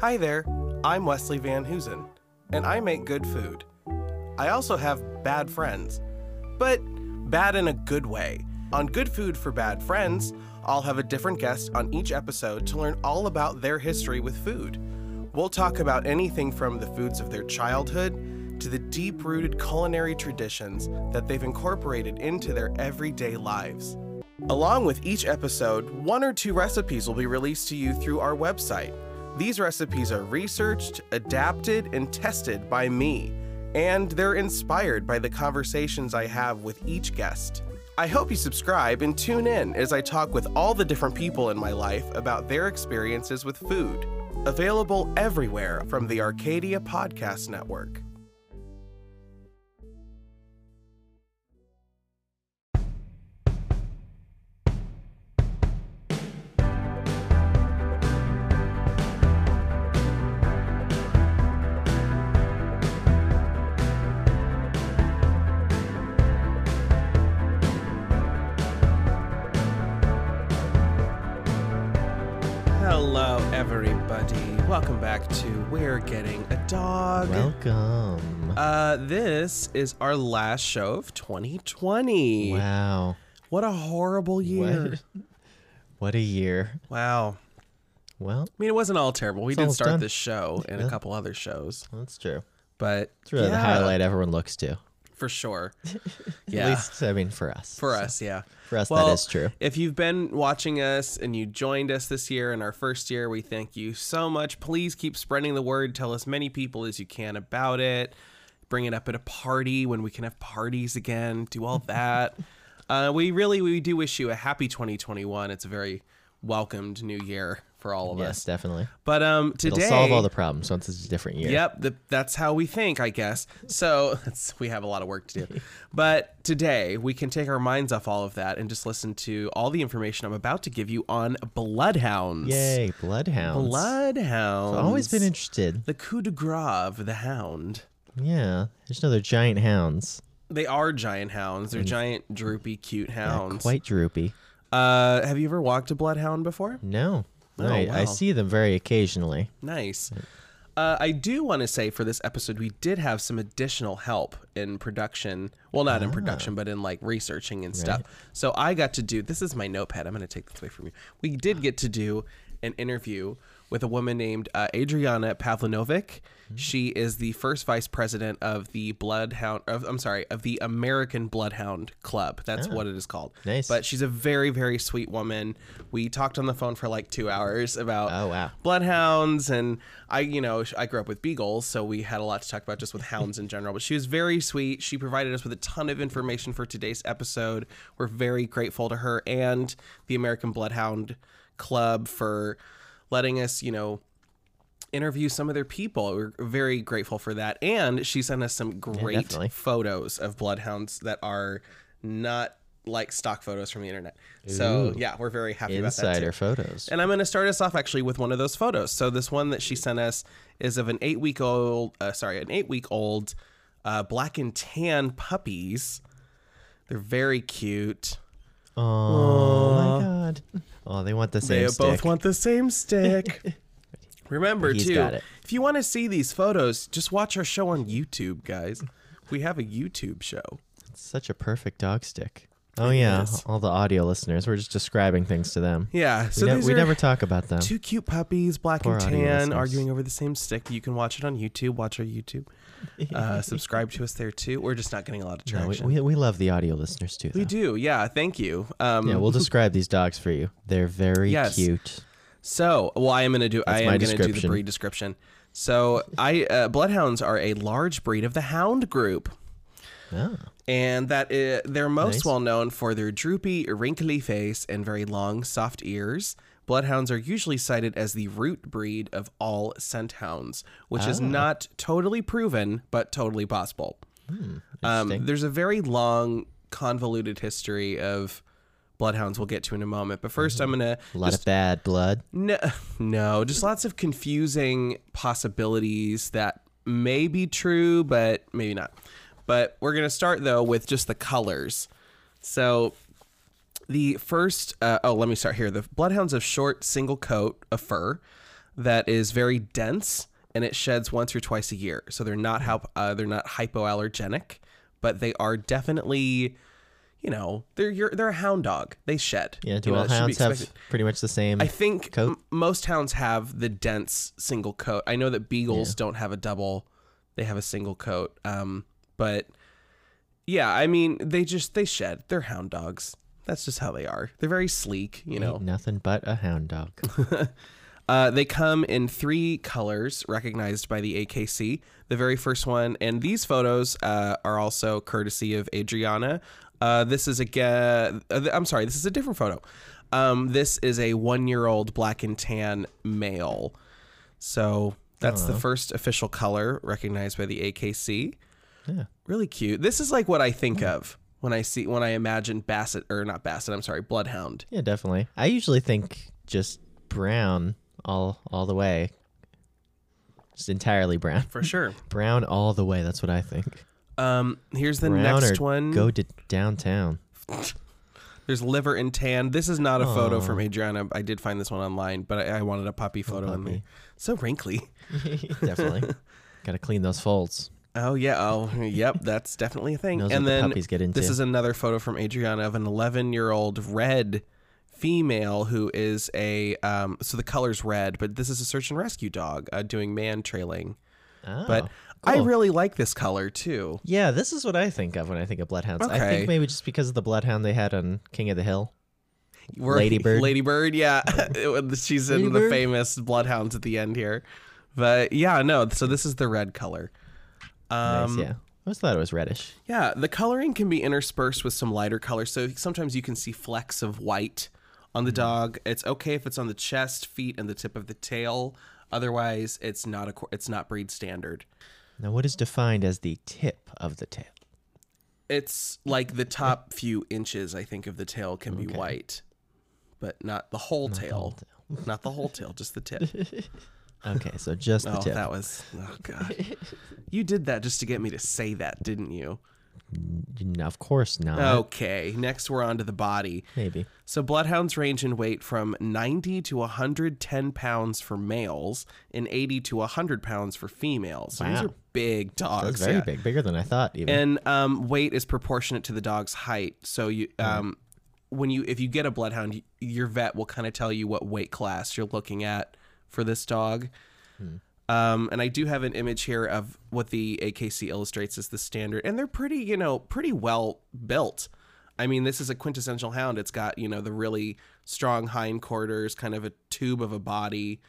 Hi there, I'm Wesley Van Hoosen, and I make good food. I also have bad friends, but bad in a good way. On Good Food for Bad Friends, I'll have a different guest on each episode to learn all about their history with food. We'll talk about anything from the foods of their childhood to the deep rooted culinary traditions that they've incorporated into their everyday lives. Along with each episode, one or two recipes will be released to you through our website. These recipes are researched, adapted, and tested by me, and they're inspired by the conversations I have with each guest. I hope you subscribe and tune in as I talk with all the different people in my life about their experiences with food. Available everywhere from the Arcadia Podcast Network. Welcome back to We're Getting a Dog. Welcome. Uh, this is our last show of 2020. wow. What a horrible year. What, what a year. Wow. Well, I mean, it wasn't all terrible. We did start done. this show and a couple other shows, that's true. but It's really the highlight everyone looks to. For sure. At Yeah, least, I mean, for us. for So, us, yeah. For us, Well, that is true. If you've been watching us and you joined us this year in our first year, we thank you so much. Please keep spreading the word. Tell as many people as you can about it. Bring it up at a party when we can have parties again. Do all that. uh, we really, we do wish you a happy 2021. It's a very welcomed new year for all of Yes, us. definitely. But um, today, It'll solve all the problems once it's a different year. Yep, the, that's how we think, I guess. So we have a lot of work to do. but today, we can take our minds off all of that and just listen to all the information I'm about to give you on bloodhounds. Yay, bloodhounds. Bloodhounds. I've always been interested. the coup de grace of the hound. Yeah, there's no other giant hounds. They are giant hounds. They're giant, droopy, cute hounds. quite droopy. Uh, have you ever walked a bloodhound before? No. Oh, I, wow. I see them very occasionally. Nice. Uh, I do want to say for this episode, we did have some additional help in production. Well, not in production, but in like researching and stuff. So I got to do this is my notepad. I'm going to take this away from you. We did get to do an interview with a woman named uh, Adriana Pavlinovic. Mm-hmm. She is the first vice president of the Bloodhound. Of, I'm sorry, of the American Bloodhound Club. That's ah. what it is called. Nice. But she's a very, very sweet woman. We talked on the phone for like two hours about Oh, wow. bloodhounds and i you know i grew up with beagles so we had a lot to talk about just with hounds in general but she was very sweet she provided us with a ton of information for today's episode we're very grateful to her and the american bloodhound club for letting us you know interview some of their people we're very grateful for that and she sent us some great definitely. photos of bloodhounds that are not like stock photos from the internet so yeah we're very happy about that. Insider photos. And I'm going to start us off actually with one of those photos. So this one that she sent us is of an eight week old, uh, sorry, an eight week old uh, black and tan puppies. They're very cute. Oh, my god. Oh, they want the same stick. They stick. both want the same stick. Remember He's too, if you want to see these photos, just watch our show on YouTube, guys. We have a YouTube show. It's such a perfect dog stick. Oh yeah, all the audio listeners. We're just describing things to them. Yeah, We, so ne- we never talk about them. two cute puppies, black Poor and tan, arguing over the same stick. You can watch it on YouTube. Watch our YouTube. Uh, subscribe to us there too. We're just not getting a lot of No, traction. we, we, we love the audio listeners too. We do, yeah. Thank you. Um, Yeah, we'll describe these dogs for you. They're very Yes. cute. So, well, I am going to do. That's I am going to do the breed description. So, I uh, bloodhounds are a large breed of the hound group, Oh, and that uh, they're most Nice. well known for their droopy, wrinkly face and very long, soft ears. Bloodhounds are usually cited as the root breed of all scent hounds, which is Ah. not totally proven, but totally possible. Um, there's a very long, convoluted history of bloodhounds we'll get to in a moment. But 1st I'm going to a lot of bad blood. no, no, just lots of confusing possibilities that may be true, but maybe not. But we're going to start though with just the colors. So the first, uh, oh, let me start here. The bloodhounds have short single coat of fur. that is very dense and it sheds once or twice a year. So they're not how uh, they're not hypoallergenic, but they are definitely, you know, they're you're, they're a hound dog. They shed. Yeah, do You all be hounds have pretty much the same? I think m- most hounds have the dense single coat. I know that beagles Yeah. don't have a double; they have a single coat. Um, but yeah, I mean, they just they shed. They're hound dogs. That's just how they are. They're very sleek, you know. Ain't nothing but a hound dog. Uh, they come in three colors recognized by the AKC. The very first one, and these photos uh, are also courtesy of Adriana. Uh, this is a, uh, I'm sorry, this is a different photo. Um, this is a one-year-old black and tan male. So that's the first official color recognized by the AKC. Yeah. Really cute. This is like what I think of when I see when I imagine Basset or not Basset. I'm sorry, Bloodhound. Yeah, definitely. I usually think just brown all all the way. Just entirely brown. For sure. Brown all the way. That's what I think. Um, here's the brown next or one. Go to downtown. There's liver and tan. This is not a photo Aw. from Adriana. I did find this one online, but I, I wanted a puppy photo in there. puppy. So wrinkly. definitely. Got to clean those folds. Oh yeah. Oh yep. That's definitely a thing. Knows and what the then puppies get into. this is another photo from Adriana of an 11 year old red female who is a um. So the color's red, but this is a search and rescue dog uh, doing man trailing. Oh, But I really like this color too. Yeah, this is what I think of when I think of bloodhounds. I think maybe just because of the bloodhound they had on King of the Hill. We're- Ladybird. Ladybird, yeah. She's in the Ladybird? famous Bloodhounds at the end here. But yeah, no. So this is the red color. Um, nice, yeah. I always thought it was reddish. Yeah, the coloring can be interspersed with some lighter colors. So sometimes you can see flecks of white on the dog. It's okay if it's on the chest, feet, and the tip of the tail. Otherwise, it's not a it's not breed standard. Now, what is defined as the tip of the tail? It's like the top few inches, I think, of the tail can be Okay. white, but not the whole the tail. whole Not the whole tail, just the tip. Okay, so just the Oh, tip. that was oh god. you did that just to get me to say that, didn't you? No, of course not. Okay. Next, we're on to the body. Maybe. So bloodhounds range in weight from 90 to 110 pounds for males and 80 to 100 pounds for females. So these Wow. are big dogs. That's very yeah. big, bigger than I thought. Even. And um, weight is proportionate to the dog's height. So you um, when you if you get a bloodhound, your vet will kind of tell you what weight class you're looking at for this dog. Um, and I do have an image here of what the AKC illustrates as the standard, and they're pretty, you know, pretty well built. I mean, this is a quintessential hound. It's got, you know, the really strong hindquarters, kind of a tube of a body,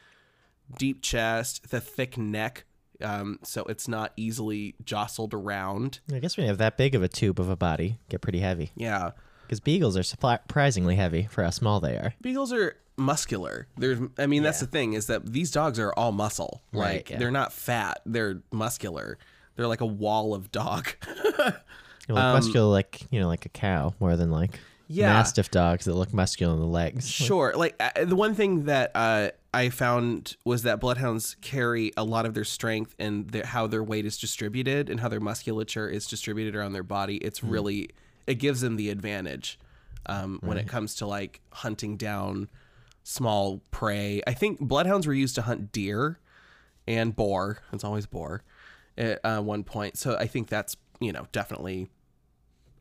deep chest, the thick neck, um, so it's not easily jostled around. I guess when you have that big of a tube of a body, get pretty heavy. Yeah, Because beagles are surprisingly heavy for how small they are. beagles are muscular. There's, I mean, that's Yeah. the thing is that these dogs are all muscle. Right, Like yeah. they're not fat. They're muscular. They're like a wall of dog. You know, like muscular, like you know, like a cow, more than like Um, Yeah. mastiff dogs that look muscular in the legs. Sure. Like uh, the one thing that uh, I found was that bloodhounds carry a lot of their strength and their, how their weight is distributed and how their musculature is distributed around their body. It's really it gives them the advantage um, when it comes to like hunting down small prey. I think bloodhounds were used to hunt deer and boar. It's always boar at uh, one point. So I think that's you know definitely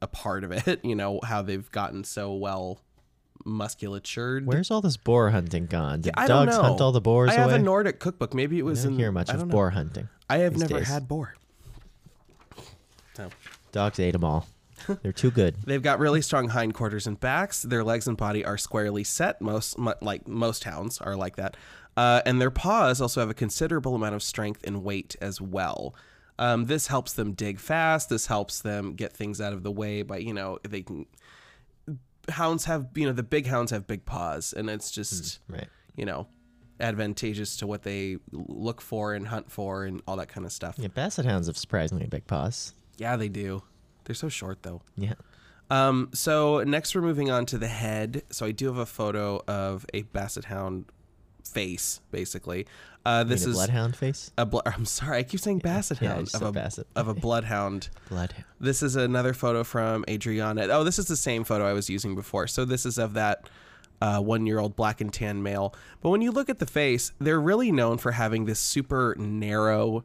a part of it. You know how they've gotten so well musculatured. Where's all this boar hunting gone? Did I don't dogs hunt all the boars I have away? a Nordic cookbook. Maybe it was I don't in hear much of know. boar hunting. I have never days. had boar. So Dogs ate them all. They're too good. they've got really strong hindquarters and backs. Their legs and body are squarely set. Most like most hounds are like that. Uh, and their paws also have a considerable amount of strength and weight as well. Um, this helps them dig fast. This helps them get things out of the way But you know they can. Hounds have you know the big hounds have big paws, and it's just Right. you know advantageous to what they look for and hunt for and all that kind of stuff. Yeah, basset hounds have surprisingly big paws. Yeah, they do. They're so short though. Yeah. Um, so next we're moving on to the head. So I do have a photo of a basset hound face, basically. Uh, This is bloodhound face. a blo- I'm sorry, I keep saying basset Yeah, hound of a basset. of a bloodhound. Bloodhound. This is another photo from Adriana. Oh, this is the same photo I was using before. So this is of that uh, one year old black and tan male. But when you look at the face, they're really known for having this super narrow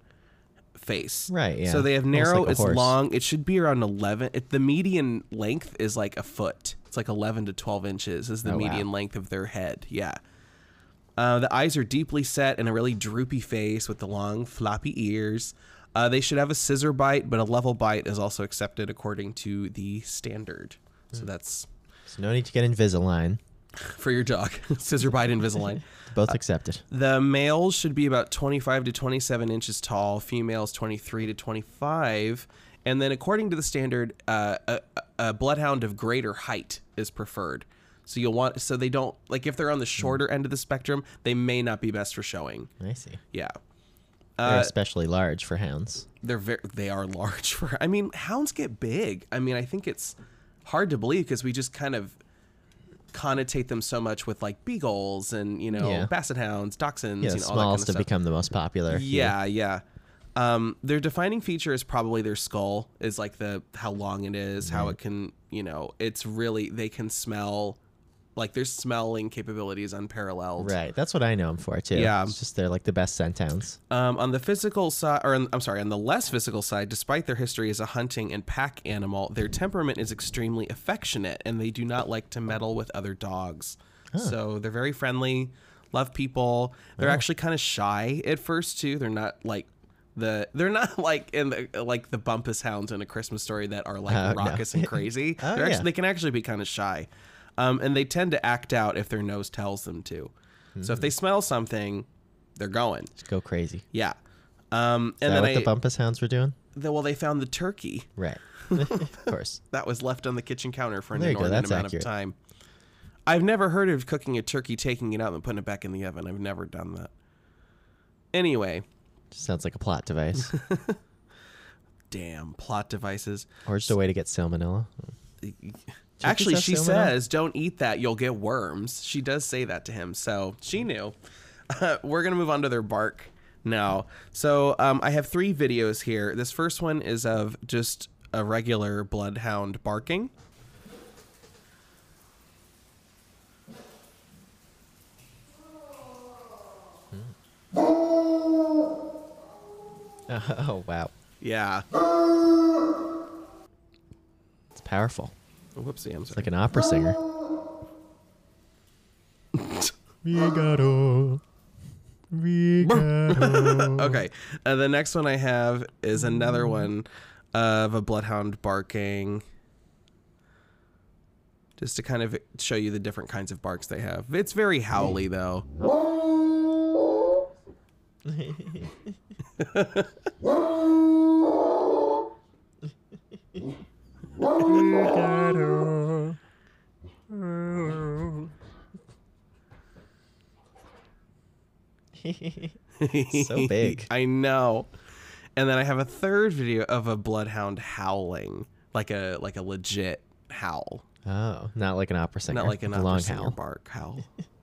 face. Right, yeah. So they have narrow, like it's horse. long. It should be around 11. It, the median length is like a foot. It's like 11 to 12 inches is the Oh, wow. median length of their head. Yeah. Uh, the eyes are deeply set and a really droopy face with the long, floppy ears. Uh, they should have a scissor bite, but a level bite is also accepted according to the standard. Hmm. So that's So no need to get Invisalign. For your dog. scissor bite, Invisalign. Both accepted. The males should be about 25 to 27 inches tall, females 23 to 25. And then, according to the standard, uh, a, a bloodhound of greater height is preferred. So you'll want so they don't like if they're on the shorter end of the spectrum, they may not be best for showing. I see. Yeah, They're uh, especially large for hounds. they're very they are large for. I mean, hounds get big. I mean, I think it's hard to believe because we just kind of connotate them so much with like beagles and you know Yeah. basset hounds, dachshunds, Yeah, you know, all that kind of have stuff. become the most popular. here. Yeah, yeah. Um, their defining feature is probably their skull. Is like the how long it is, how it can, you know, it's really they can smell, like their smelling capability is unparalleled. Right. That's what I know them for too. Yeah. It's just they're like the best scent hounds. Um, on the physical side, or on, I'm sorry, on the less physical side, despite their history as a hunting and pack animal, their temperament is extremely affectionate, and they do not like to meddle with other dogs. So they're very friendly, love people. They're actually kind of shy at first too. They're not like the they're not like in the like the bumpus hounds in a Christmas story that are like Oh, no. raucous and crazy. Oh, they're yeah. they can actually be kind of shy, um, and they tend to act out if their nose tells them to. So if they smell something, they're going. Just go crazy. Yeah. Um, Is and that then what I, the bumpus hounds were doing? the- well, they found the turkey Right. of course. that was left on the kitchen counter for an There inordinate amount accurate. of time. I've never heard of cooking a turkey, taking it out, and putting it back in the oven. I've never done that. Anyway, sounds like a plot device. damn plot devices. or just a way to get salmonella. Actually, she says, "Don't eat that; you'll get worms." She does say that to him, so she knew. we're gonna move on to their bark now. So um, I have three videos here. This first one is of just a regular bloodhound barking. Oh wow. Yeah. It's powerful. Whoopsie, I'm sorry. It's like an opera singer. Figaro. Figaro. Okay. Uh, the next one I have is another one of a bloodhound barking. Just to kind of show you the different kinds of barks they have. It's very howly though. So big. I know. And then I have a third video of a bloodhound howling, like a like a legit howl, Oh, not like an opera singer. not like an a opera long singer howl. bark howl.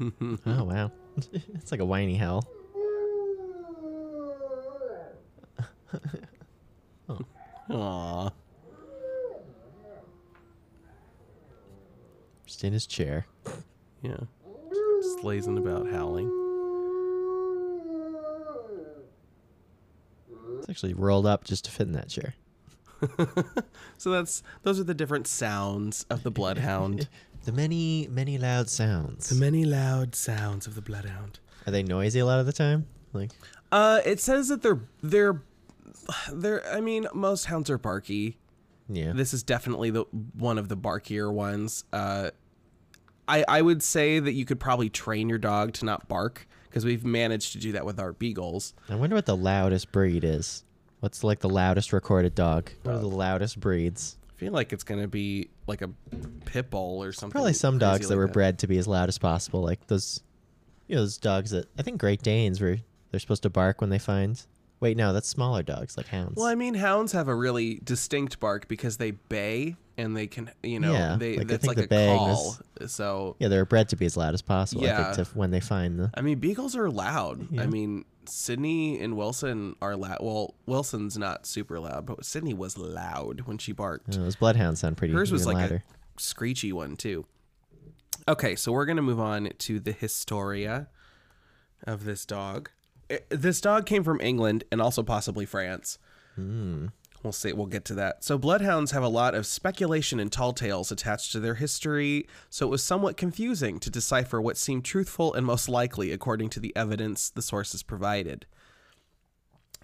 Oh wow, it's like a whiny howl. Aww. Just in his chair. Yeah. Just lazing about howling. It's actually rolled up just to fit in that chair. So that's those are the different sounds of the bloodhound. The many, many loud sounds. the many loud sounds of the bloodhound. Are they noisy a lot of the time? Like, Uh, it says that they're they're they're. I mean, most hounds are barky. yeah. This is definitely the one of the barkier ones. Uh, I I would say that you could probably train your dog to not bark because we've managed to do that with our beagles. I wonder what the loudest breed is. What's like the loudest recorded dog? What are the loudest breeds? I feel like it's gonna be like a pit bull or something. Probably some dogs that like were bred to be as loud as possible, like those, you know, those dogs that I think Great Danes were. They're supposed to bark when they find Wait, no, that's smaller dogs like hounds. Well, I mean, hounds have a really distinct bark because they bay and they can, you know, Yeah, they like, that's like the a call. is- So, yeah, they're bred to be as loud as possible. I Yeah. think to, when they find the I mean, beagles are loud. Yeah. I mean, Sydney and Wilson are loud. Well, Wilson's not super loud, but Sydney was loud when she barked. those bloodhounds sound pretty. Hers was like louder. a screechy one too. Okay, so we're gonna move on to the historia of this dog. I- This dog came from England and also possibly France. We'll see. We'll get to that. So bloodhounds have a lot of speculation and tall tales attached to their history, so it was somewhat confusing to decipher what seemed truthful and most likely according to the evidence the sources provided.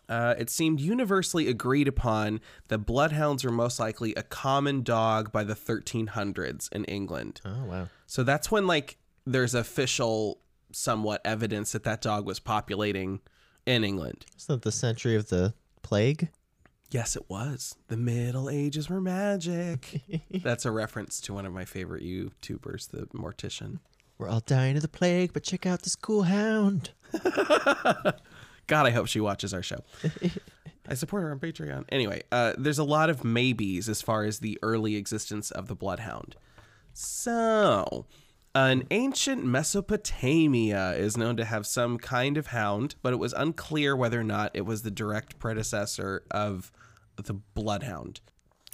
Uh, it seemed universally agreed upon that bloodhounds were most likely a common dog by the 1300s in England. Oh wow. So that's when like there's official somewhat evidence that that dog was populating in England. Isn't that the century of the plague? Yes, it was. The Middle Ages were magic. That's a reference to one of my favorite YouTubers, the Mortician. We're all dying of the plague, but check out this cool hound. God, I hope she watches our show. I support her on Patreon. Anyway, uh, there's a lot of maybes as far as the early existence of the bloodhound. So, an ancient Mesopotamia is known to have some kind of hound, but it was unclear whether or not it was the direct predecessor of the bloodhound.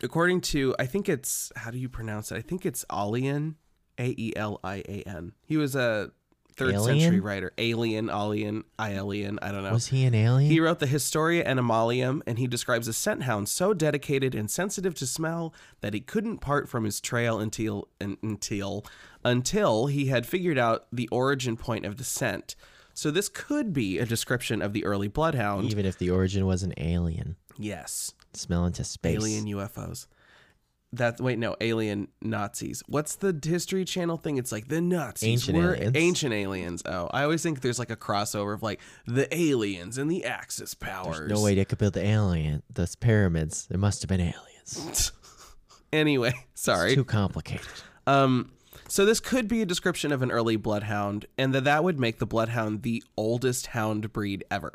According to, I think it's, how do you pronounce it? I think it's Alian, A E L I A N. He was a third century writer. Alien, Alian, Ialian, I don't know. Was he an alien? He wrote the Historia Animalium, and he describes a scent hound so dedicated and sensitive to smell that he couldn't part from his trail until until until he had figured out the origin point of the scent. So this could be a description of the early bloodhound. Even if the origin was an alien, Yes, smell into space. alien UFOs. That wait no alien Nazis. What's the History Channel thing? It's like the Nazis Ancient were aliens. ancient aliens. Oh, I always think there's like a crossover of like the aliens and the Axis powers. There's no way they could build the alien, the pyramids. There must have been aliens. Anyway, sorry. Too complicated. Um, so this could be a description of an early bloodhound, and that that would make the bloodhound the oldest hound breed ever.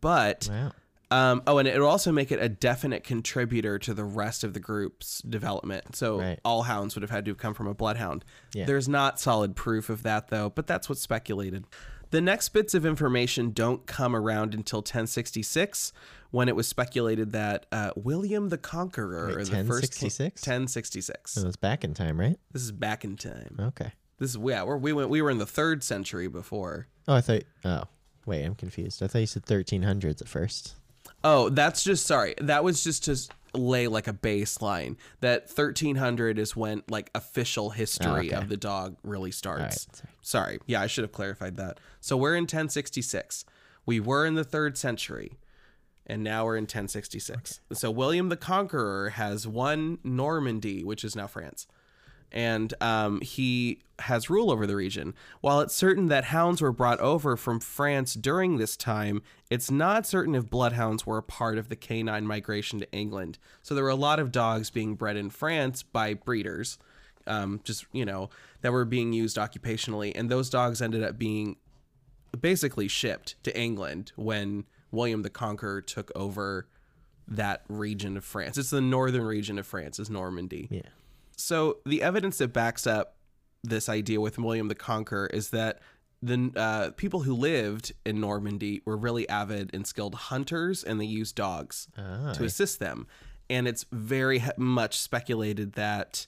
But Wow. Um, oh, and it would also make it a definite contributor to the rest of the group's development. So Right. all hounds would have had to have come from a bloodhound. Yeah. There's not solid proof of that though, but that's what's speculated. The next bits of information don't come around until 1066, when it was speculated that uh, William the Conqueror, Wait, the first king- 1066? 1066. So it's back in time, right? This is back in time. Okay. This is yeah, we're, we went we were in the third century before. Oh, I thought. Oh, wait, I'm confused. I thought you said 1300s at first. Oh, that's just sorry. That was just to lay like a baseline. That 1300 is when like official history Oh, okay. of the dog really starts. right, sorry. sorry. Yeah, I should have clarified that. So we're in 1066. We were in the 3rd century. And now we're in 1066. So William the Conqueror has won Normandy, which is now France. And um, he has rule over the region. While it's certain that hounds were brought over from France during this time, it's not certain if bloodhounds were a part of the canine migration to England. So there were a lot of dogs being bred in France by breeders, um, just, you know, that were being used occupationally. And those dogs ended up being basically shipped to England when William the Conqueror took over that region of France. It's the northern region of France, is Normandy. Yeah. So the evidence that backs up this idea with William the Conqueror is that the uh, people who lived in Normandy were really avid and skilled hunters, and they used dogs Ah, to assist them. And it's very much speculated that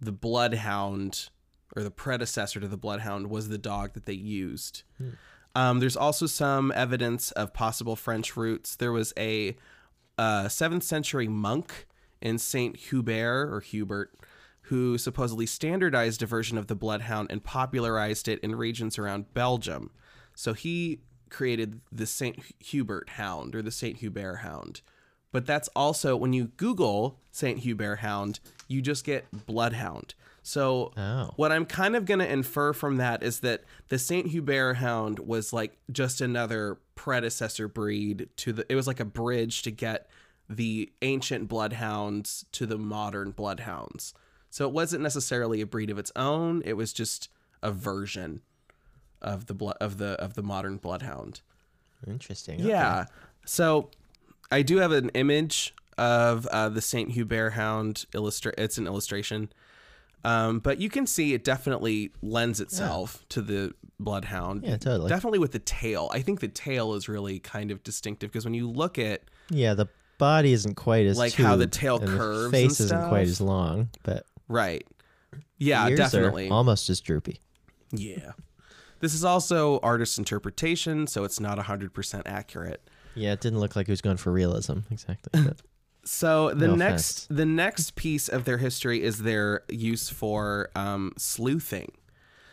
the bloodhound or the predecessor to the bloodhound was the dog that they used. Um, there's also some evidence of possible French roots. There was a uh, seventh century monk in Saint Hubert or Hubert who supposedly standardized a version of the bloodhound and popularized it in regions around Belgium. So he created the Saint Hubert hound or the Saint Hubert hound. But that's also when you Google Saint Hubert hound, you just get bloodhound. So Oh. what I'm kind of going to infer from that is that the Saint Hubert hound was like just another predecessor breed to the it was like a bridge to get the ancient bloodhounds to the modern bloodhounds. So it wasn't necessarily a breed of its own, it was just a version of the blood of the of the modern bloodhound. Interesting. okay. Yeah. So, I do have an image of uh, the Saint Hubert Hound illustra- It's an illustration, um, but you can see it definitely lends itself to the Bloodhound. Yeah, totally. Definitely with the tail. I think the tail is really kind of distinctive because when you look at Yeah, the body isn't quite as Like how the tail curves The and face isn't quite as long, but right, yeah, ears definitely. are almost as droopy. Yeah. This is also artist interpretation, so it's not 100% accurate. Yeah, it didn't look like he was going for realism exactly. So the No next the next piece of their history is their use for um, sleuthing.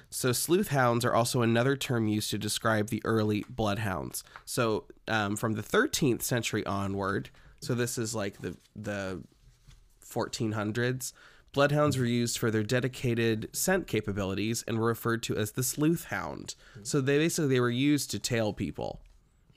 So sleuth hounds are also another term used to describe the early bloodhounds. So um, from the 13th century onward, so this is like the the 1400s, bloodhounds were used for their dedicated scent capabilities and were referred to as the sleuth hound. Hmm. So they basically they were used to tail people.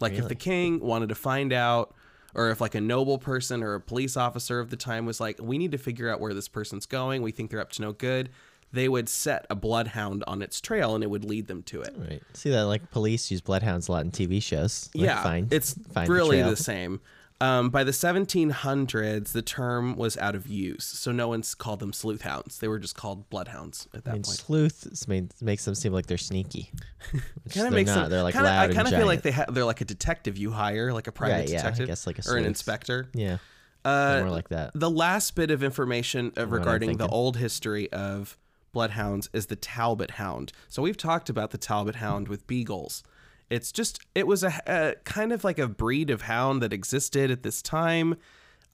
Like if the king wanted to find out or if like a noble person or a police officer of the time was like we need to figure out where this person's going, we think they're up to no good, they would set a bloodhound on its trail and it would lead them to it. right, see that like police use bloodhounds a lot in TV shows. Like, yeah, find, it's find really trail. the, same. Um, by the 1700s, the term was out of use, so no one's called them sleuth hounds. They were just called bloodhounds at that I mean, point. sleuth made, makes them seem like they're sneaky. Kind of makes not. them. They're like kinda, loud I kind of feel like they ha- they're like a detective you hire, like a private Right, yeah, I detective, guess like a or an inspector. yeah, Uh, more like that. The last bit of information uh, regarding the old history of bloodhounds is the Talbot Hound. So we've talked about the Talbot Hound with beagles. It's just it was a, a kind of like a breed of hound that existed at this time.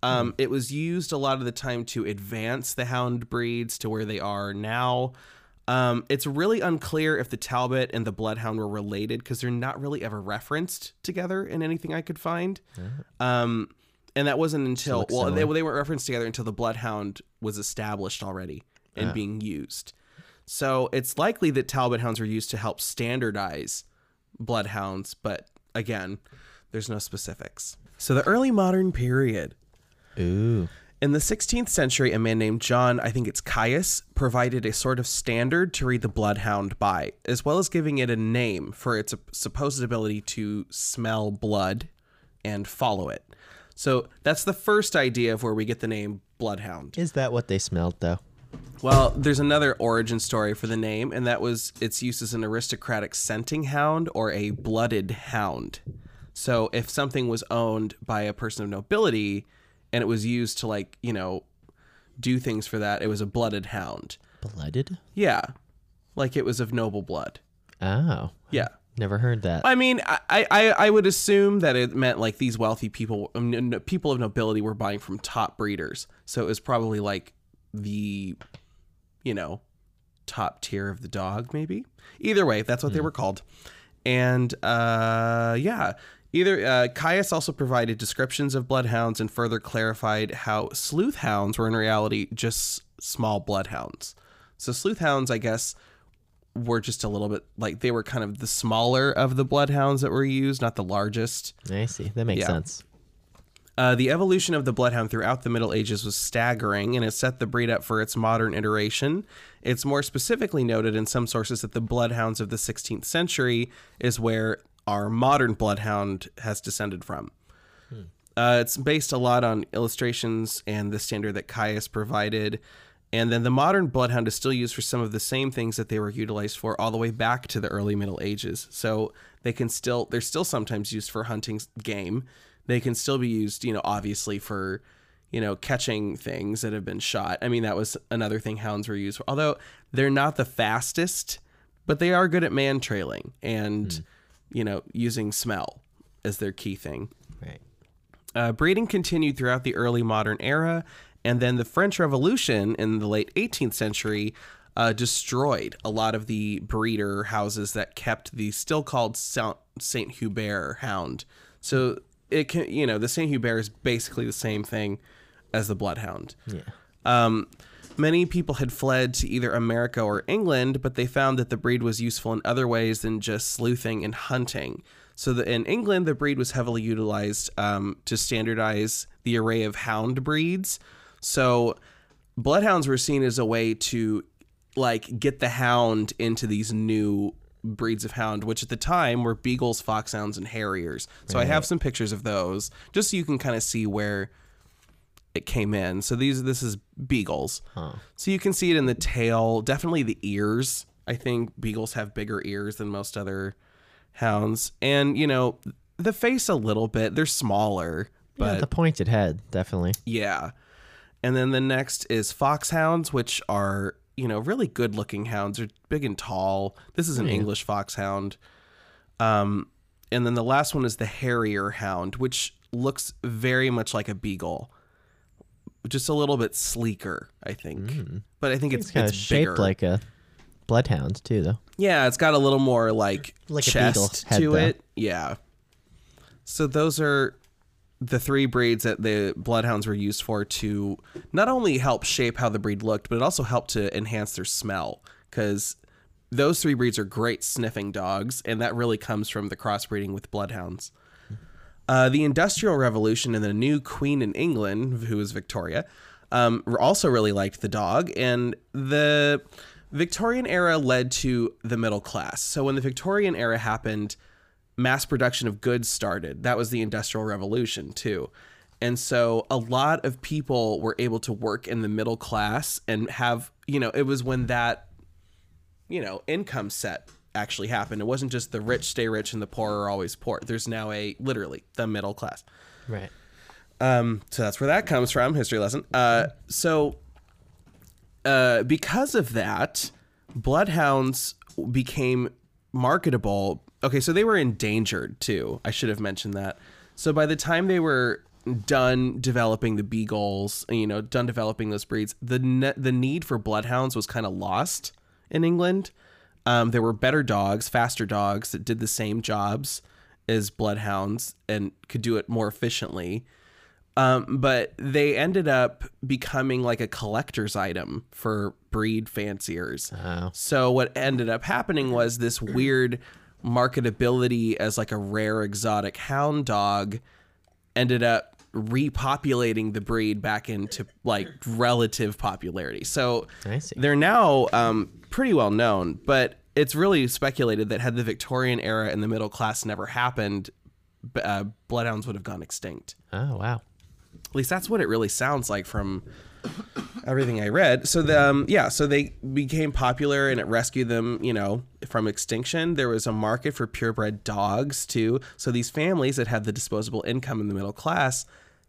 Um, It was used a lot of the time to advance the hound breeds to where they are now. Um, it's really unclear if the Talbot and the Bloodhound were related because they're not really ever referenced together in anything I could find. Um, and that wasn't until well they, similar. they weren't referenced together until the Bloodhound was established already and Ah. being used. So it's likely that Talbot hounds were used to help standardize bloodhounds, but again, there's no specifics. So the early modern period. Ooh, In the 16th century, a man named John, I think it's Caius, provided a sort of standard to read the bloodhound by, as well as giving it a name for its supposed ability to smell blood and follow it. So that's the first idea of where we get the name bloodhound. is that what they smelled though? Well, there's another origin story for the name, and that was its use as an aristocratic scenting hound or a blooded hound. So if something was owned by a person of nobility and it was used to like, you know, do things for that, it was a blooded hound. Blooded? Yeah. Like it was of noble blood. Oh, Yeah. never heard that. I mean, I, I, I would assume that it meant like these wealthy people, um, people of nobility were buying from top breeders. So it was probably like the, you know, top tier of the dog, maybe. Either way, that's what they were called. And uh, yeah, either uh, Caius also provided descriptions of bloodhounds and further clarified how sleuth hounds were in reality just small bloodhounds. So sleuth hounds, I guess, were just a little bit like they were kind of the smaller of the bloodhounds that were used, not the largest. I see. That makes Yeah. sense. Uh, the evolution of the bloodhound throughout the Middle Ages was staggering, and it set the breed up for its modern iteration. It's more specifically noted in some sources that the bloodhounds of the 16th century is where our modern bloodhound has descended from. Uh, it's based a lot on illustrations and the standard that Caius provided. And then the modern bloodhound is still used for some of the same things that they were utilized for all the way back to the early Middle Ages. So they can still, they're still sometimes used for hunting game. They can still be used, you know, obviously for, you know, catching things that have been shot. I mean, that was another thing hounds were used for. Although they're not the fastest, but they are good at man trailing and, you know, using smell as their key thing. Right. Uh, breeding continued throughout the early modern era, and then the French Revolution in the late 18th century uh, destroyed a lot of the breeder houses that kept the still called Saint Hubert hound. So it can, you know, the Saint Hubert is basically the same thing as the Bloodhound. Yeah. Um, many people had fled to either America or England, but they found that the breed was useful in other ways than just sleuthing and hunting. So the, in England, the breed was heavily utilized um, to standardize the array of hound breeds. So bloodhounds were seen as a way to like get the hound into these new breeds of hound, which at the time were beagles, foxhounds, and harriers. So I have some pictures of those, just so you can kind of see where it came in. So these this is beagles. So you can see it in the tail, definitely the ears. I think beagles have bigger ears than most other hounds, and you know the face a little bit. They're smaller, yeah, but the pointed head, definitely. yeah. And then the next is foxhounds, which are, you know, really good looking hounds. They're big and tall. This is an English foxhound. Um, and then the last one is the harrier hound, which looks very much like a beagle. Just a little bit sleeker, I think. But I think it's, It's kind of it's shaped bigger. like a bloodhound too, though. Yeah, it's got a little more like, Like a beagle chest head, to though. it. Yeah. So those are the three breeds that the bloodhounds were used for to not only help shape how the breed looked, but it also helped to enhance their smell because those three breeds are great sniffing dogs, and that really comes from the crossbreeding with bloodhounds. Uh, the Industrial Revolution and the new Queen in England, who was Victoria, um, also really liked the dog. And the Victorian era led to the middle class. So when the Victorian era happened, mass production of goods started. That was the Industrial Revolution, too. And so a lot of people were able to work in the middle class and have, you know, it was when that you know, income set actually happened. It wasn't just the rich stay rich and the poor are always poor. There's now a literally the middle class. Right. Um, so that's where that comes from. History lesson. Uh, so uh, because of that, bloodhounds became marketable. Okay, so they were endangered too. I should have mentioned that. So by the time they were done developing the beagles, you know, done developing those breeds, the ne- the need for bloodhounds was kind of lost in England. Um, there were better dogs, faster dogs that did the same jobs as bloodhounds and could do it more efficiently. Um, but they ended up becoming like a collector's item for breed fanciers. Oh. So what ended up happening was this weird marketability as like a rare exotic hound dog ended up repopulating the breed back into like relative popularity. So they're now um, pretty well known, but it's really speculated that had the Victorian era and the middle class never happened, uh, bloodhounds would have gone extinct. Oh wow. At least that's what it really sounds like from everything I read. So the um, yeah, so they became popular and it rescued them, you know, from extinction. There was a market for purebred dogs too. So these families that had the disposable income in the middle class,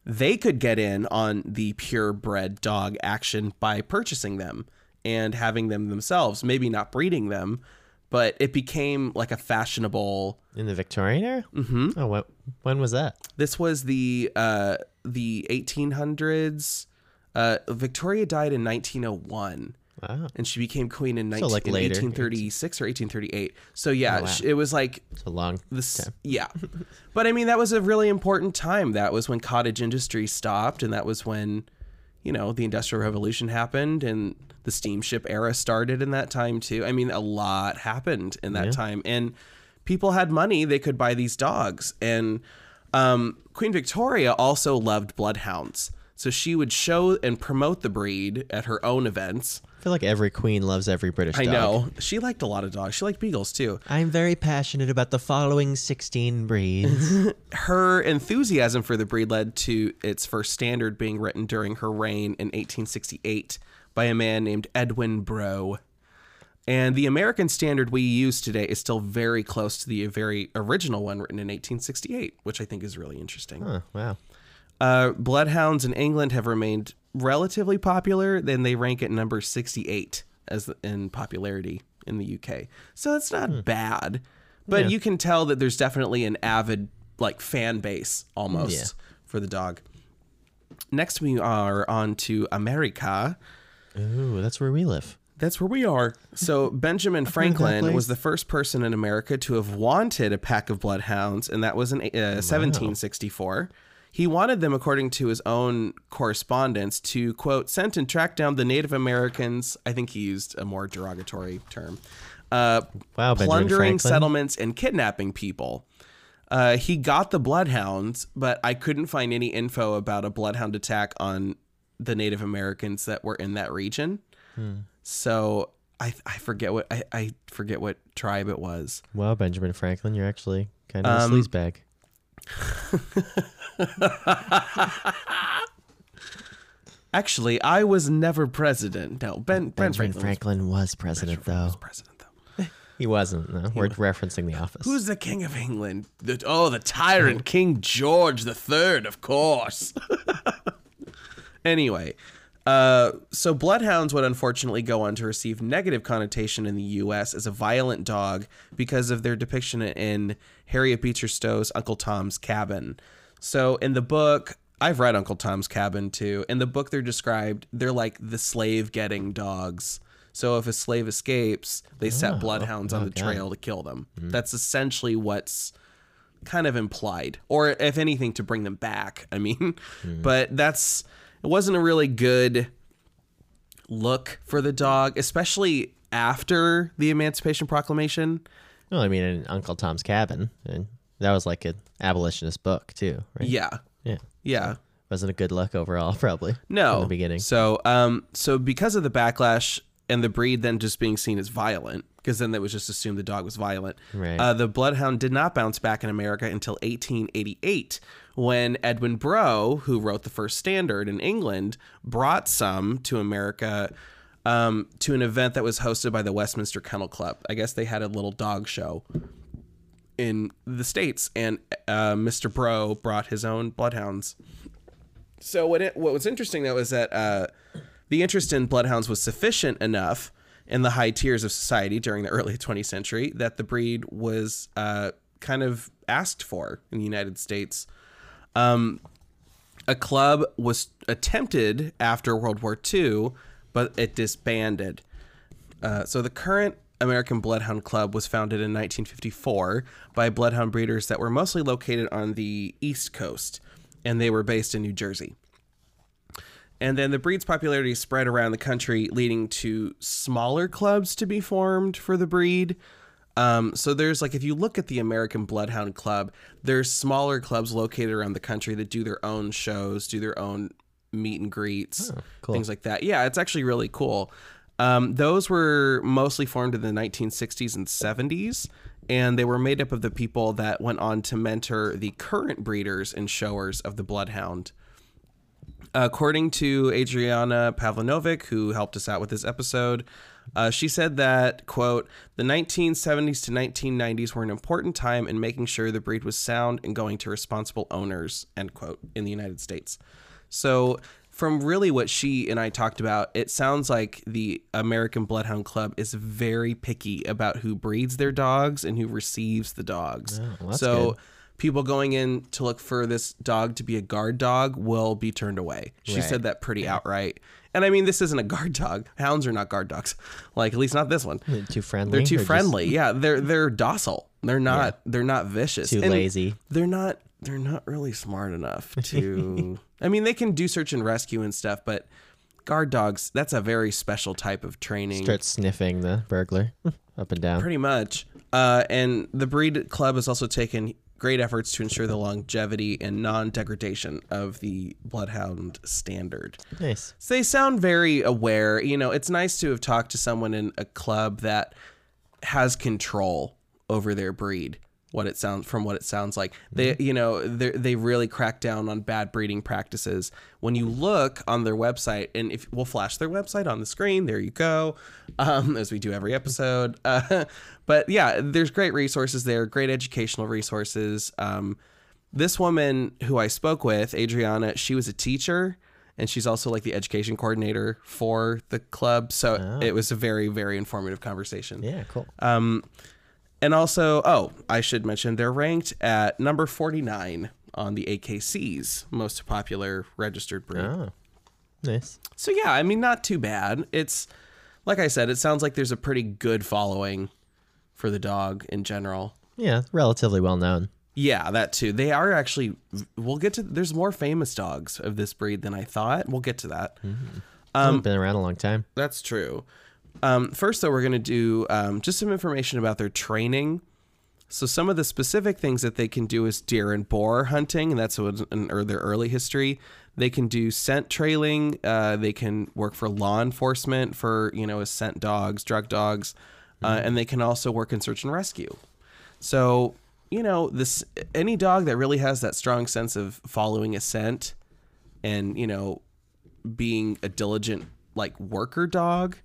they could get in on the purebred dog action by purchasing them and having them themselves, maybe not breeding them, but it became like a fashionable In the Victorian era? Mm-hmm. Oh, what? When was that? this was the uh, the 1800s. Uh, Victoria died in 1901, Wow. and she became queen in, 19, So, like, in 1836 or 1838. So yeah, Oh, wow. it was like It's a long this. time. Yeah, but I mean that was a really important time. That was when cottage industry stopped, and that was when you know the industrial revolution happened and the steamship era started in that time too. I mean a lot happened in that Yeah. time, and people had money; they could buy these dogs. And um, Queen Victoria also loved bloodhounds. So she would show and promote the breed at her own events. I feel like every queen loves every British I dog. know. She liked a lot of dogs. She liked beagles too. I'm very passionate about the following 16 breeds. her enthusiasm for the breed led to its first standard being written during her reign in 1868 by a man named Edwin Brough. And the American standard we use today is still very close to the very original one written in 1868, which I think is really interesting. huh, wow. Uh, bloodhounds in England have remained relatively popular. Then they rank at number 68 as in popularity in the UK. So it's not bad, but Yeah. you can tell that there's definitely an avid like fan base almost Yeah. for the dog. Next, we are on to America. Ooh, that's where we live. That's where we are. So Benjamin heard of that Franklin was the first person in America to have wanted a pack of bloodhounds, and that was in uh, 1764. He wanted them, according to his own correspondence, to quote scent and track down the Native Americans. I think he used a more derogatory term. Uh, Wow, Benjamin plundering settlements and kidnapping people. Uh, he got the bloodhounds, but I couldn't find any info about a bloodhound attack on the Native Americans that were in that region. So I I forget what I, I forget what tribe it was. Well, Benjamin Franklin, you're actually kind of Um, a sleazebag. Actually, I was never president. No, Ben Ben Franklin, Franklin was president, though. was president though. He wasn't. No, we're referencing The Office. Who's the king of England? The, oh, the tyrant King George the Third, of course. anyway, uh, so bloodhounds would unfortunately go on to receive negative connotation in the U.S. as a violent dog because of their depiction in Harriet Beecher Stowe's Uncle Tom's Cabin. So in the book, I've read Uncle Tom's Cabin too. In the book, they're described they're like the slave-getting dogs. So if a slave escapes, they set bloodhounds on oh, the trail to kill them. That's essentially what's kind of implied, or if anything, to bring them back. I mean, but that's it wasn't a really good look for the dog, especially after the Emancipation Proclamation. Well, I mean, in Uncle Tom's Cabin, and that was like an abolitionist book too, right? Yeah, Yeah. yeah. Wasn't a good look overall, probably. No, From the beginning. So, um, so because of the backlash and the breed then just being seen as violent, because then it was just assumed the dog was violent. Right. Uh, the bloodhound did not bounce back in America until 1888, when Edwin Brough, who wrote the first standard in England, brought some to America. Um, to an event that was hosted by the Westminster Kennel Club. I guess they had a little dog show in the states, and uh, Mr. Brough brought his own bloodhounds. So what it, what was interesting though is that uh, the interest in bloodhounds was sufficient enough in the high tiers of society during the early 20th century that the breed was uh, kind of asked for in the United States. Um, a club was attempted after World War II, but it disbanded. Uh, so the current American Bloodhound Club was founded in 1954 by bloodhound breeders that were mostly located on the East Coast, and they were based in New Jersey. And then the breed's popularity spread around the country, leading to smaller clubs to be formed for the breed. Um, so there's like if you look at the American Bloodhound Club, there's smaller clubs located around the country that do their own shows, do their own meet and greets, cool. things like that. Yeah, it's actually really cool. Um, those were mostly formed in the 1960s and 70s, and they were made up of the people that went on to mentor the current breeders and showers of the Bloodhound. According to Adriana Pavlinovic, who helped us out with this episode, uh, she said that, quote, the 1970s to 1990s were an important time in making sure the breed was sound and going to responsible owners, end quote, in the United States. So, from really what she and I talked about, it sounds like the American Bloodhound Club is very picky about who breeds their dogs and who receives the dogs. well, that's so, good. People going in to look for this dog to be a guard dog will be turned away. She Right. said that pretty outright. And I mean, this isn't a guard dog. Hounds are not guard dogs. Like at least not this one. They're too friendly. They're too just friendly. Yeah, they're they're docile. They're not they're not vicious. Too And lazy. They're not they're not really smart enough to I mean, they can do search and rescue and stuff, but guard dogs, that's a very special type of training. Start sniffing the burglar up and down. Pretty much. Uh, and the breed club has also taken great efforts to ensure the longevity and non-degradation of the bloodhound standard. Nice. So they sound very aware. You know, it's nice to have talked to someone in a club that has control over their breed. What it sounds from what it sounds like, they you know they they really crack down on bad breeding practices. When you look on their website, and if we'll flash their website on the screen, there you go, um, as we do every episode. Uh, but yeah, there's great resources there, great educational resources. Um, this woman who I spoke with, Adriana, she was a teacher and she's also like the education coordinator for the club. So it was a very, very informative conversation. Yeah, cool. Um, and also, oh, I should mention they're ranked at number 49 on the AKC's most popular registered breed. oh, nice. So yeah, I mean, not too bad. It's like I said, it sounds like there's a pretty good following for the dog in general. Yeah, relatively well known. Yeah, that too. They are actually. We'll get to. There's more famous dogs of this breed than I thought. We'll get to that. Um, been around a long time. That's true. Um, first, though, we're going to do um, just some information about their training. So some of the specific things that they can do is deer and boar hunting, and that's what in their early history. They can do scent trailing. Uh, they can work for law enforcement for you know as scent dogs, drug dogs, uh, and they can also work in search and rescue. So you know this any dog that really has that strong sense of following a scent, and you know being a diligent like worker dog.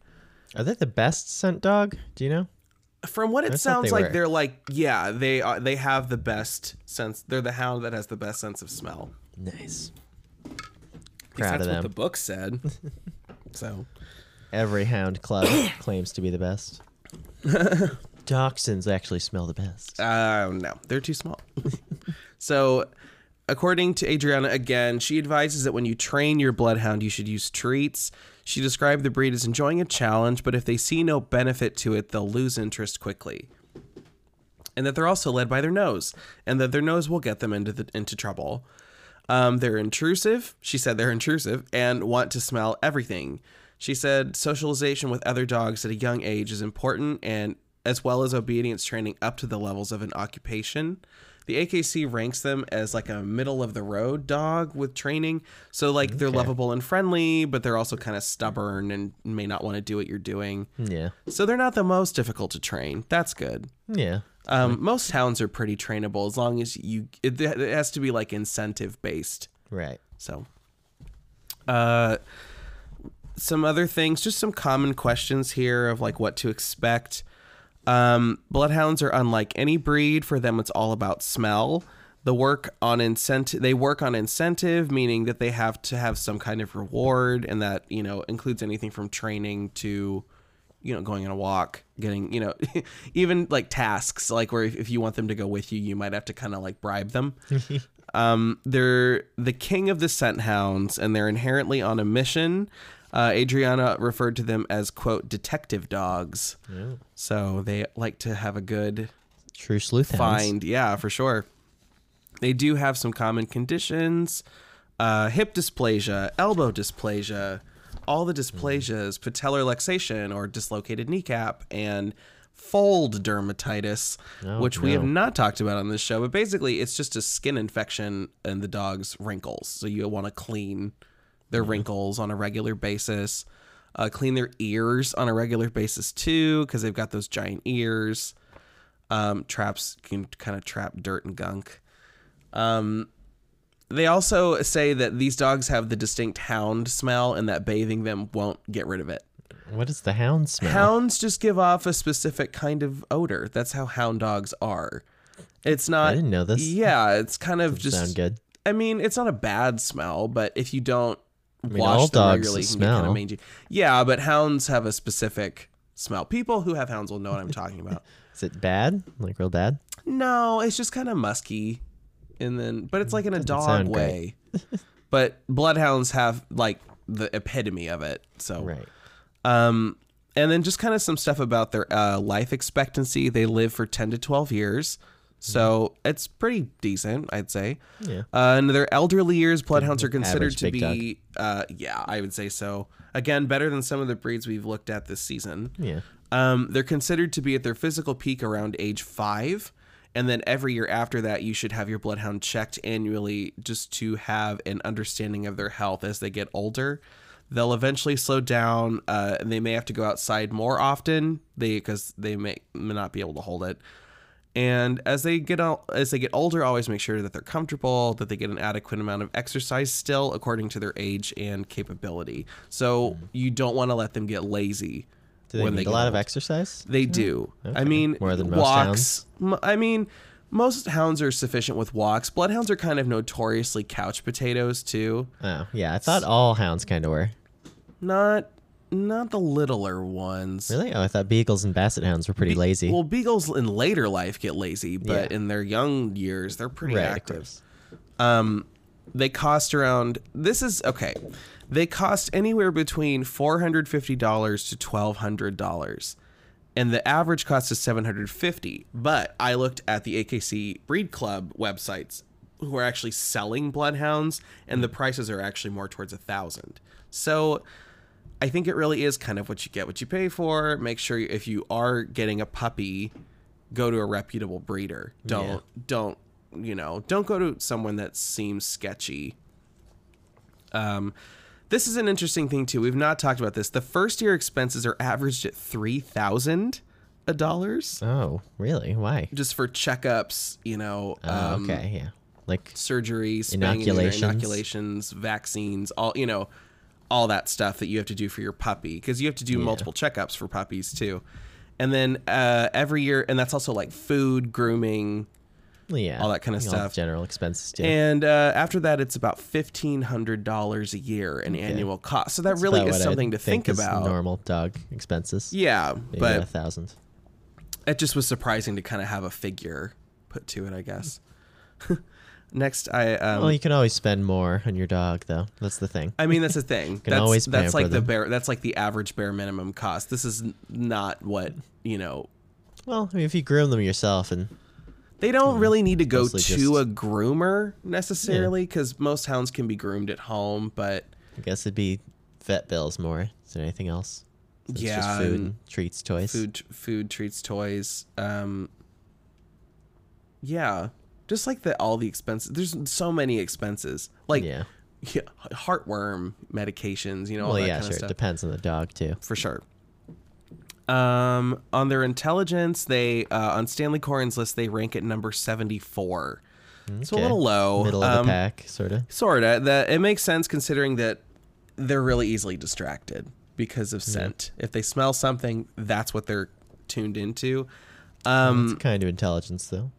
Are they the best scent dog? Do you know? From what it I sounds they like, were. they're like yeah they are they have the best sense. They're the hound that has the best sense of smell. Nice. Proud that's of what them. the book said. so Every hound club claims to be the best. Dachshunds actually smell the best. Uh, no, they're too small. so, according to Adriana, again, she advises that when you train your bloodhound, you should use treats. She described the breed as enjoying a challenge, but if they see no benefit to it, they'll lose interest quickly. And that they're also led by their nose, and that their nose will get them into the, into trouble. Um, they're intrusive. She said they're intrusive and want to smell everything. She said socialization with other dogs at a young age is important, and as well as obedience training up to the levels of an occupation. The AKC ranks them as like a middle of the road dog with training. So like they're lovable and friendly, but they're also kind of stubborn and may not want to do what you're doing. Yeah. So they're not the most difficult to train. That's good. Yeah. Um, most hounds are pretty trainable as long as you. It, it has to be like incentive based. Right. So, uh, some other things, just some common questions here of like what to expect. Um, bloodhounds are unlike any breed. For them, it's all about smell. The work on incentive, they work on incentive, meaning that they have to have some kind of reward, and that you know includes anything from training to, you know, going on a walk, getting you know, even like tasks, like where if, if you want them to go with you, you might have to kind of like bribe them. Um, they're the king of the scent hounds, and they're inherently on a mission. Uh, Adriana referred to them as quote detective dogs. Yeah. So they like to have a good True sleuth hounds. find. Yeah, for sure. They do have some common conditions: uh, hip dysplasia, elbow dysplasia, all the dysplasias, patellar luxation or dislocated kneecap, and fold dermatitis, Oh, which we have not talked about on this show. But basically, it's just a skin infection in the dog's wrinkles. So you want to clean their wrinkles on a regular basis. Uh, clean their ears on a regular basis too, because they've got those giant ears. Um, traps can kind of trap dirt and gunk. Um, they also say that these dogs have the distinct hound smell, and that bathing them won't get rid of it. What is the hound smell? Hounds just give off a specific kind of odor. That's how hound dogs are. It's not. I didn't know this. Yeah, it's kind of just. Sound good. I mean, it's not a bad smell, but if you don't mean, wash all them dogs regularly, can get kind smell. of mangy. Yeah, but hounds have a specific smell. People who have hounds will know what I'm talking about. Is it bad? Like real bad? No, it's just kind of musky, and then but it's like in a dog sound way. but bloodhounds have like the epitome of it. So Right. um, and then just kind of some stuff about their uh, life expectancy. They live for ten to twelve years, so it's pretty decent, I'd say. Yeah. Uh, in their elderly years, bloodhounds are considered Average to be, uh, yeah, I would say so. Again, better than some of the breeds we've looked at this season. Yeah. Um, they're considered to be at their physical peak around age five. And then every year after that, you should have your bloodhound checked annually just to have an understanding of their health as they get older. They'll eventually slow down, uh, and they may have to go outside more often. They because they may, may not be able to hold it. And as they get out, as they get older, always make sure that they're comfortable, that they get an adequate amount of exercise still according to their age and capability. So mm-hmm. you don't want to let them get lazy Do they when need they a lot get of exercise? They do. I mean, More than most walks. I mean, most hounds are sufficient with walks. Bloodhounds are kind of notoriously couch potatoes too. Oh, yeah. I thought all hounds kind of were. Not, not the littler ones. Really? Oh, I thought beagles and basset hounds were pretty lazy. Well, beagles in later life get lazy, but Yeah. in their young years, they're pretty right, of active. course. Um, they cost around. This is okay. They cost anywhere between four hundred fifty dollars to twelve hundred dollars, and the average cost is seven hundred fifty. But I looked at the AKC Breed Club websites, who are actually selling bloodhounds, and the prices are actually more towards a thousand. So. I think it really is kind of what you get, what you pay for. Make sure if you are getting a puppy, go to a reputable breeder. Don't Yeah. don't you know? Don't go to someone that seems sketchy. Um, this is an interesting thing too. We've not talked about this. The first year expenses are averaged at three thousand dollars Oh, really? Why? just for checkups. You know, Oh, um, okay, yeah. Like surgeries, Inoculations. inoculations, vaccines, all you know, all that stuff that you have to do for your puppy because you have to do multiple checkups for puppies too. And then uh, every year, and that's also like food, grooming, yeah, all that kind of all stuff. General expenses too. and uh, after that, it's about fifteen hundred dollars a year in annual cost. So that really is something to think, is about. Normal dog expenses. Yeah, Maybe but a thousand. it just was surprising to kind of have a figure put to it. I guess. Next, I um, well, you can always spend more on your dog, though. That's the thing. I mean, that's the thing. Can that's always that's like the them. bare. That's like the average bare minimum cost. This is not what you know. Well, I mean, if you groom them yourself, and They don't really need to go Mostly to just- a groomer necessarily because most hounds can be groomed at home. But I guess it'd be vet bills more than anything else. So it's Yeah, just food and treats, toys. food, food, treats, toys. Um, yeah, just like the all the expenses. There's so many expenses. Like Yeah. yeah, heartworm medications. You know, all Well, yeah, sure. of It depends on the dog too. for sure. Um, on their intelligence, they uh, on Stanley Coren's list they rank at number seventy four. So a little low. Middle of Um, the pack, sort of. Sorta. That it makes sense considering that they're really easily distracted because of scent. If they smell something, that's what they're tuned into. Um, It's kind of intelligence, though.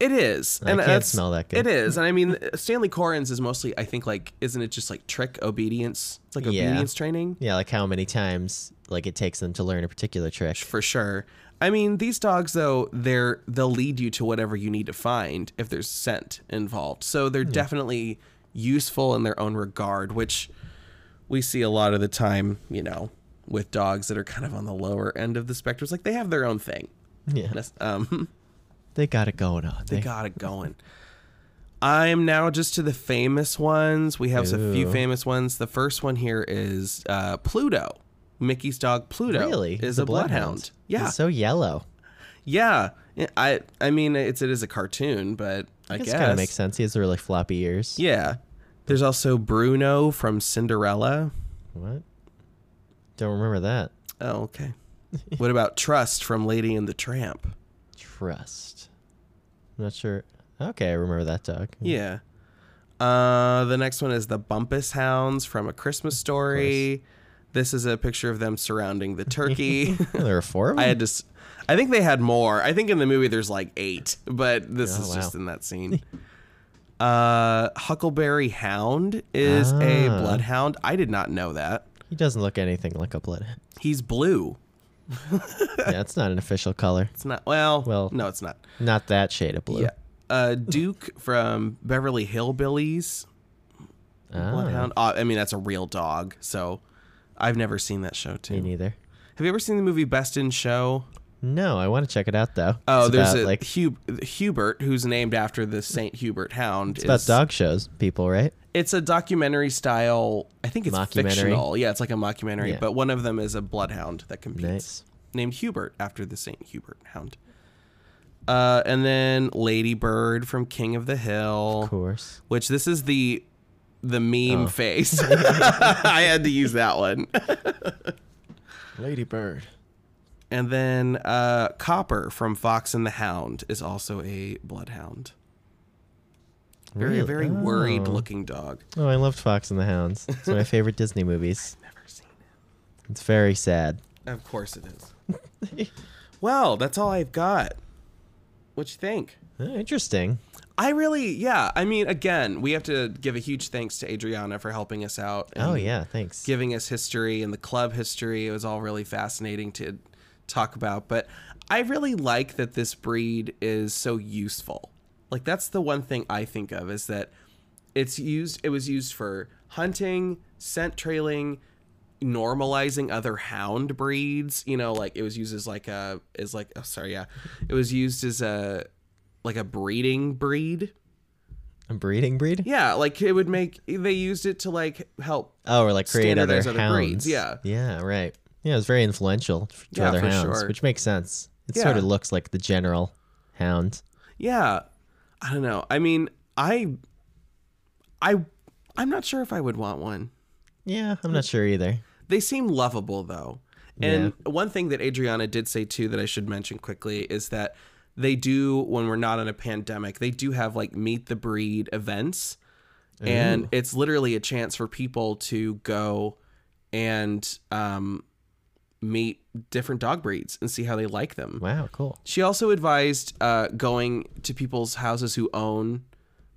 It is, I and can't smell that good. It is, and I mean Stanley Coren's is mostly, I think, like, isn't it just like trick obedience? It's like Yeah. obedience training. Yeah, like how many times like it takes them to learn a particular trick. for sure. I mean, these dogs though, they're they'll lead you to whatever you need to find if there's scent involved. So they're definitely useful in their own regard, which we see a lot of the time, you know, with dogs that are kind of on the lower end of the spectrum. It's like they have their own thing. Yeah, Um, they got it going on. they got it going. I'm now just to the famous ones. We have a few famous ones. The first one here is uh, Pluto. Mickey's dog Pluto really is The a bloodhound. Yeah, It's so yellow. Yeah, I I mean it's it is a cartoon, but I, I guess guess kind of makes sense. He has really floppy ears. Yeah, there's also Bruno from Cinderella. What? Don't remember that. Oh, okay. what about Trust from Lady and the Tramp? Trust. I'm not sure. Okay, I remember that dog. Yeah. Uh, the next one is the Bumpus Hounds from A Christmas Story. This is a picture of them surrounding the turkey. There are four of them. I had to. I think they had more. I think in the movie there's like eight, but this Oh, is wow. just in that scene. uh, Huckleberry Hound is a Ah. bloodhound. I did not know that. He doesn't look anything like a bloodhound. He's blue. yeah, it's not an official color. It's not. Well, Well- no, it's not. Not that shade of blue. Yeah. Uh, Duke from Beverly Hillbillies. Ah, Bloodhound. Uh, I mean, that's a real dog. So, I've never seen that show Me neither. Have you ever seen the movie Best in Show? No, I want to check it out though. Oh, It's there's about, a like Hub- Hubert who's named after the Saint Hubert Hound. it's about dog shows, people, right? It's a documentary style. I think it's fictional. Yeah, it's like a mockumentary. Yeah. But one of them is a bloodhound that competes, Nice. named Hubert after the Saint Hubert Hound. Uh, and then Lady Bird from King of the Hill, Of course. which this is the the meme Oh. face. I had to use that one. Lady Bird. And then uh, Copper from Fox and the Hound is also a bloodhound. Very, Really? very worried Oh. looking dog. Oh, I loved Fox and the Hounds. It's one of my favorite Disney movies. Never seen it. It's very sad. Of course it is. well, that's all I've got. What you think? Oh, interesting. I really, yeah. I mean, again, we have to give a huge thanks to Adriana for helping us out. Oh yeah, thanks. Giving us history and the club history. It was all really fascinating to talk about. But I really like that this breed is so useful. Like, that's the one thing I think of is that it's used, it was used for hunting, scent trailing, normalizing other hound breeds you know like it was used as like a as like oh sorry yeah it was used as a like a breeding breed A breeding breed? yeah like it would make they used it to like help Oh, or like create other, other hounds. breeds, yeah. Yeah, right. Yeah, it was very influential to Yeah, other hounds, sure. which makes sense. It sort of looks like the general hound. Yeah. I don't know. I mean, I I I'm not sure if I would want one. Yeah, I'm not sure either. They seem lovable though. And one thing that Adriana did say too that I should mention quickly is that they do when we're not in a pandemic, they do have like meet the breed events. And it's literally a chance for people to go and um, meet different dog breeds and see how they like them. Wow, cool. She also advised uh, going to people's houses who own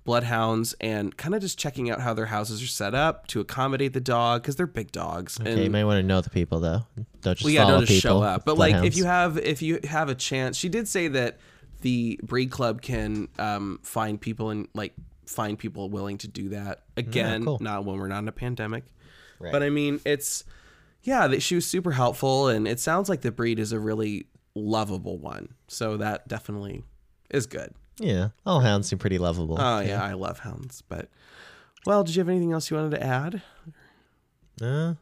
bloodhounds and kind of just checking out how their houses are set up to accommodate the dog because they're big dogs. Okay, and you might want to know the people though. Don't just well, yeah, follow don't just people. show up. But like, if you have if you have a chance, she did say that the breed club can um, find people and like find people willing to do that again. cool. Not when we're not in a pandemic. Right. But I mean, it's yeah, that she was super helpful, and it sounds like the breed is a really lovable one. So that definitely is good. yeah, all hounds seem pretty lovable. Oh yeah, I love hounds. But well, did you have anything else you wanted to add? Uh,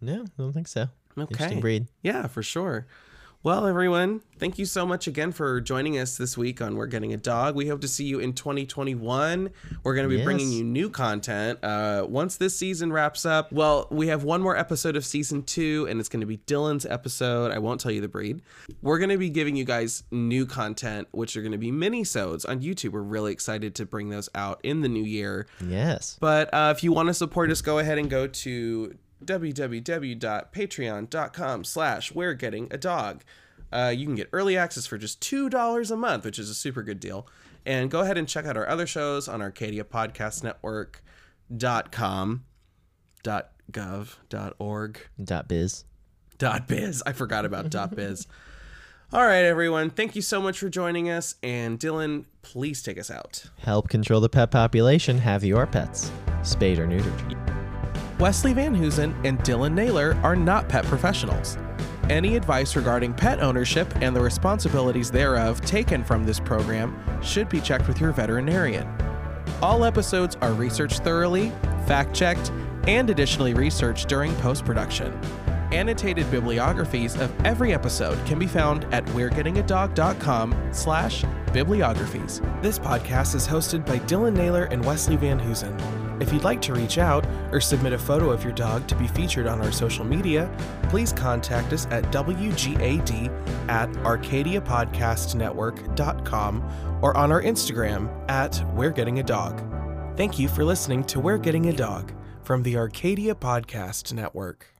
no, I don't think so. Okay. Interesting breed. Yeah, for sure. Well, everyone, thank you so much again for joining us this week on We're Getting a Dog. We hope to see you in 2021. We're going to be bringing you new content uh, once this season wraps up. Well, we have one more episode of season two, and it's going to be Dylan's episode. I won't tell you the breed. We're going to be giving you guys new content, which are going to be mini-sodes on YouTube. We're really excited to bring those out in the new year. Yes. But uh, if you want to support us, go ahead and go to www.patreon.com slash we're getting a dog. Uh, you can get early access for just $2 a month, which is a super good deal. And go ahead and check out our other shows on Arcadia Podcast Network.com, dot gov, dot org, Dot biz. dot biz. I forgot about dot biz. All right, everyone. Thank you so much for joining us. And Dylan, please take us out. Help control the pet population. Have your pets spayed or neutered. Wesley Van Hoosen and Dylan Naylor are not pet professionals. Any advice regarding pet ownership and the responsibilities thereof taken from this program should be checked with your veterinarian. All episodes are researched thoroughly, fact checked, and additionally researched during post production. Annotated bibliographies of every episode can be found at we'regettingadog.com slash bibliographies. This podcast is hosted by Dylan Naylor and Wesley Van Hoosen. If you'd like to reach out or submit a photo of your dog to be featured on our social media, please contact us at WGAD at ArcadiaPodcastNetwork.com or on our Instagram at We're Getting a Dog. Thank you for listening to We're Getting a Dog from the Arcadia Podcast Network.